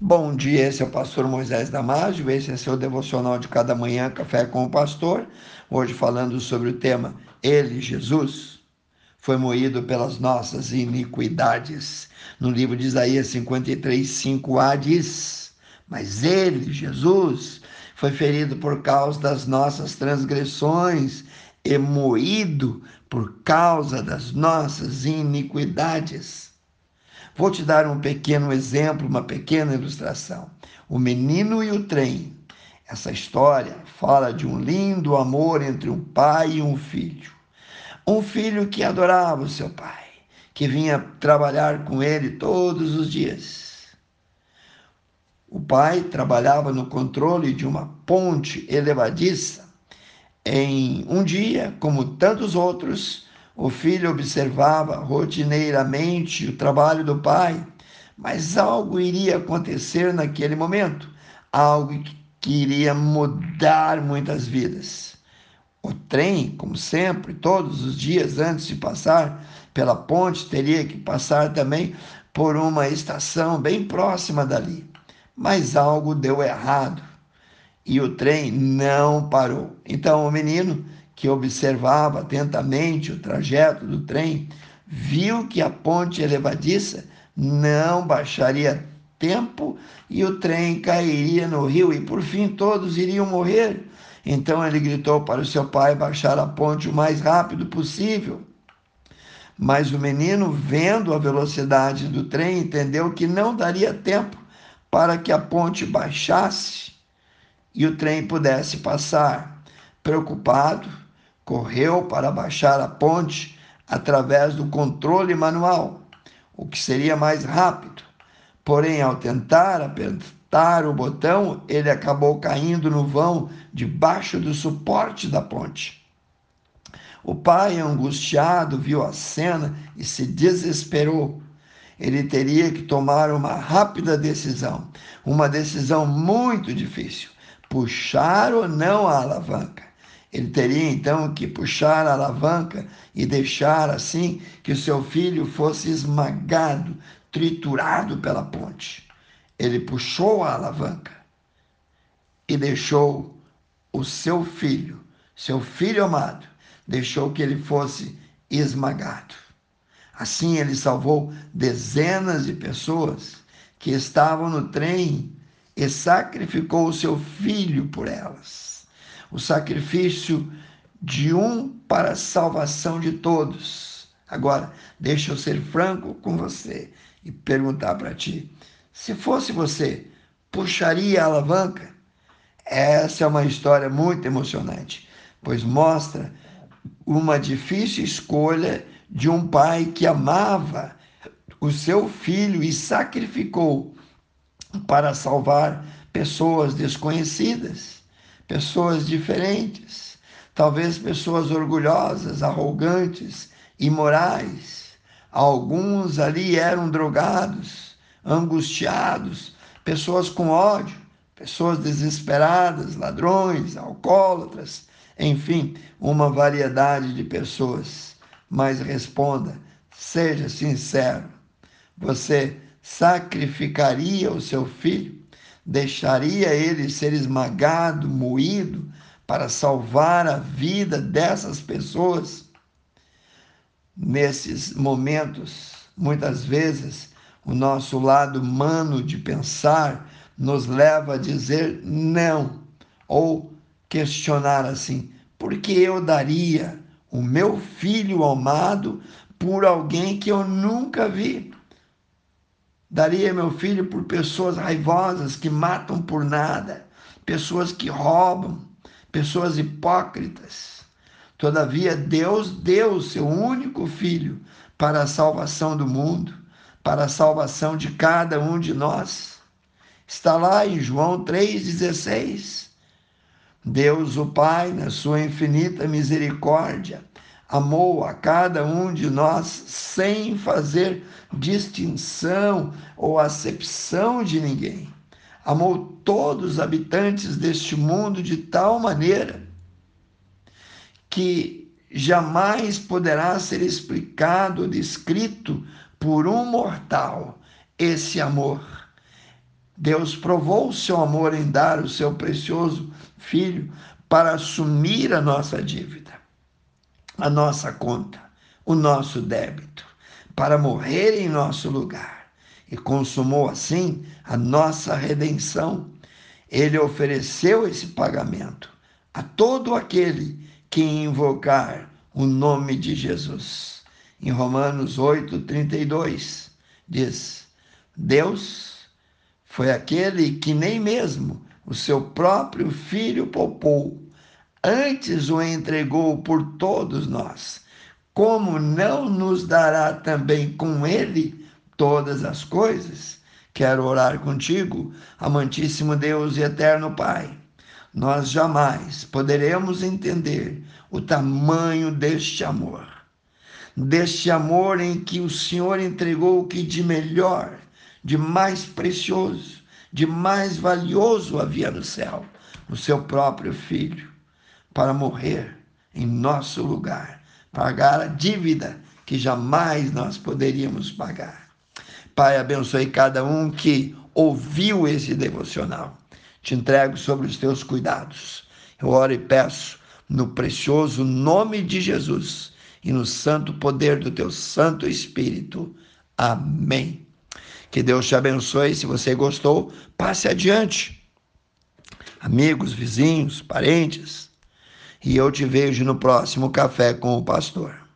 Bom dia, esse é o pastor Moisés Damásio, esse é seu devocional de cada manhã, Café com o Pastor. Hoje falando sobre o tema Ele, Jesus, foi moído pelas nossas iniquidades. No livro de Isaías 53, 5a diz: Mas Ele, Jesus, foi ferido por causa das nossas transgressões e moído por causa das nossas iniquidades. Vou te dar um pequeno exemplo, uma pequena ilustração. O menino e o trem. Essa história fala de um lindo amor entre um pai e um filho. Um filho que adorava o seu pai, que vinha trabalhar com ele todos os dias. O pai trabalhava no controle de uma ponte elevadiça. Em um dia, como tantos outros, o filho observava rotineiramente o trabalho do pai, mas algo iria acontecer naquele momento, algo que iria mudar muitas vidas. O trem, como sempre, todos os dias antes de passar pela ponte, teria que passar também por uma estação bem próxima dali. Mas algo deu errado e o trem não parou. Então o menino que observava atentamente o trajeto do trem, viu que a ponte elevadiça não baixaria tempo e o trem cairia no rio e por fim todos iriam morrer. Então ele gritou para o seu pai baixar a ponte o mais rápido possível. Mas o menino, vendo a velocidade do trem, entendeu que não daria tempo para que a ponte baixasse e o trem pudesse passar. Preocupado, correu para baixar a ponte através do controle manual, o que seria mais rápido. Porém, ao tentar apertar o botão, ele acabou caindo no vão debaixo do suporte da ponte. O pai, angustiado, viu a cena e se desesperou. Ele teria que tomar uma rápida decisão, uma decisão muito difícil: puxar ou não a alavanca. Ele teria então que puxar a alavanca e deixar assim que o seu filho fosse esmagado, triturado pela ponte. Ele puxou a alavanca e deixou o seu filho, seu filho amado, deixou que ele fosse esmagado. Assim ele salvou dezenas de pessoas que estavam no trem e sacrificou o seu filho por elas o sacrifício de um para a salvação de todos. Agora, deixa eu ser franco com você e perguntar para ti: se fosse você, puxaria a alavanca? Essa é uma história muito emocionante, pois mostra uma difícil escolha de um pai que amava o seu filho e sacrificou para salvar pessoas desconhecidas pessoas diferentes, talvez pessoas orgulhosas, arrogantes, imorais. Alguns ali eram drogados, angustiados, pessoas com ódio, pessoas desesperadas, ladrões, alcoólatras, enfim, uma variedade de pessoas. Mas responda, seja sincero: você sacrificaria o seu filho? Deixaria ele ser esmagado, moído, para salvar a vida dessas pessoas? Nesses momentos, muitas vezes, o nosso lado humano de pensar nos leva a dizer não ou questionar assim: por que eu daria o meu filho amado por alguém que eu nunca vi? Daria meu filho por pessoas raivosas que matam por nada, pessoas que roubam, pessoas hipócritas. Todavia, Deus deu seu único filho para a salvação do mundo, para a salvação de cada um de nós. Está lá em João 3,16. Deus, o Pai, na sua infinita misericórdia, amou a cada um de nós sem fazer distinção ou acepção de ninguém. Amou todos os habitantes deste mundo de tal maneira que jamais poderá ser explicado ou descrito por um mortal esse amor. Deus provou o seu amor em dar o seu precioso filho para assumir a nossa dívida, a nossa conta, o nosso débito, para morrer em nosso lugar e consumou assim a nossa redenção. Ele ofereceu esse pagamento a todo aquele que invocar o nome de Jesus. Em Romanos 8, 32, diz: Deus foi aquele que nem mesmo o seu próprio filho poupou, antes o entregou por todos nós. Como não nos dará também com ele todas as coisas? Quero orar contigo, amantíssimo Deus e eterno Pai. Nós jamais poderemos entender o tamanho deste amor, deste amor em que o Senhor entregou o que de melhor de mais precioso, de mais valioso havia no céu, o seu próprio filho, para morrer em nosso lugar, pagar a dívida que jamais nós poderíamos pagar. Pai, abençoe cada um que ouviu esse devocional. Te entrego sobre os teus cuidados. Eu oro e peço no precioso nome de Jesus e no santo poder do teu Santo Espírito. Amém. Que Deus te abençoe. Se você gostou, passe adiante. Amigos, vizinhos, parentes. E eu te vejo no próximo Café com o Pastor.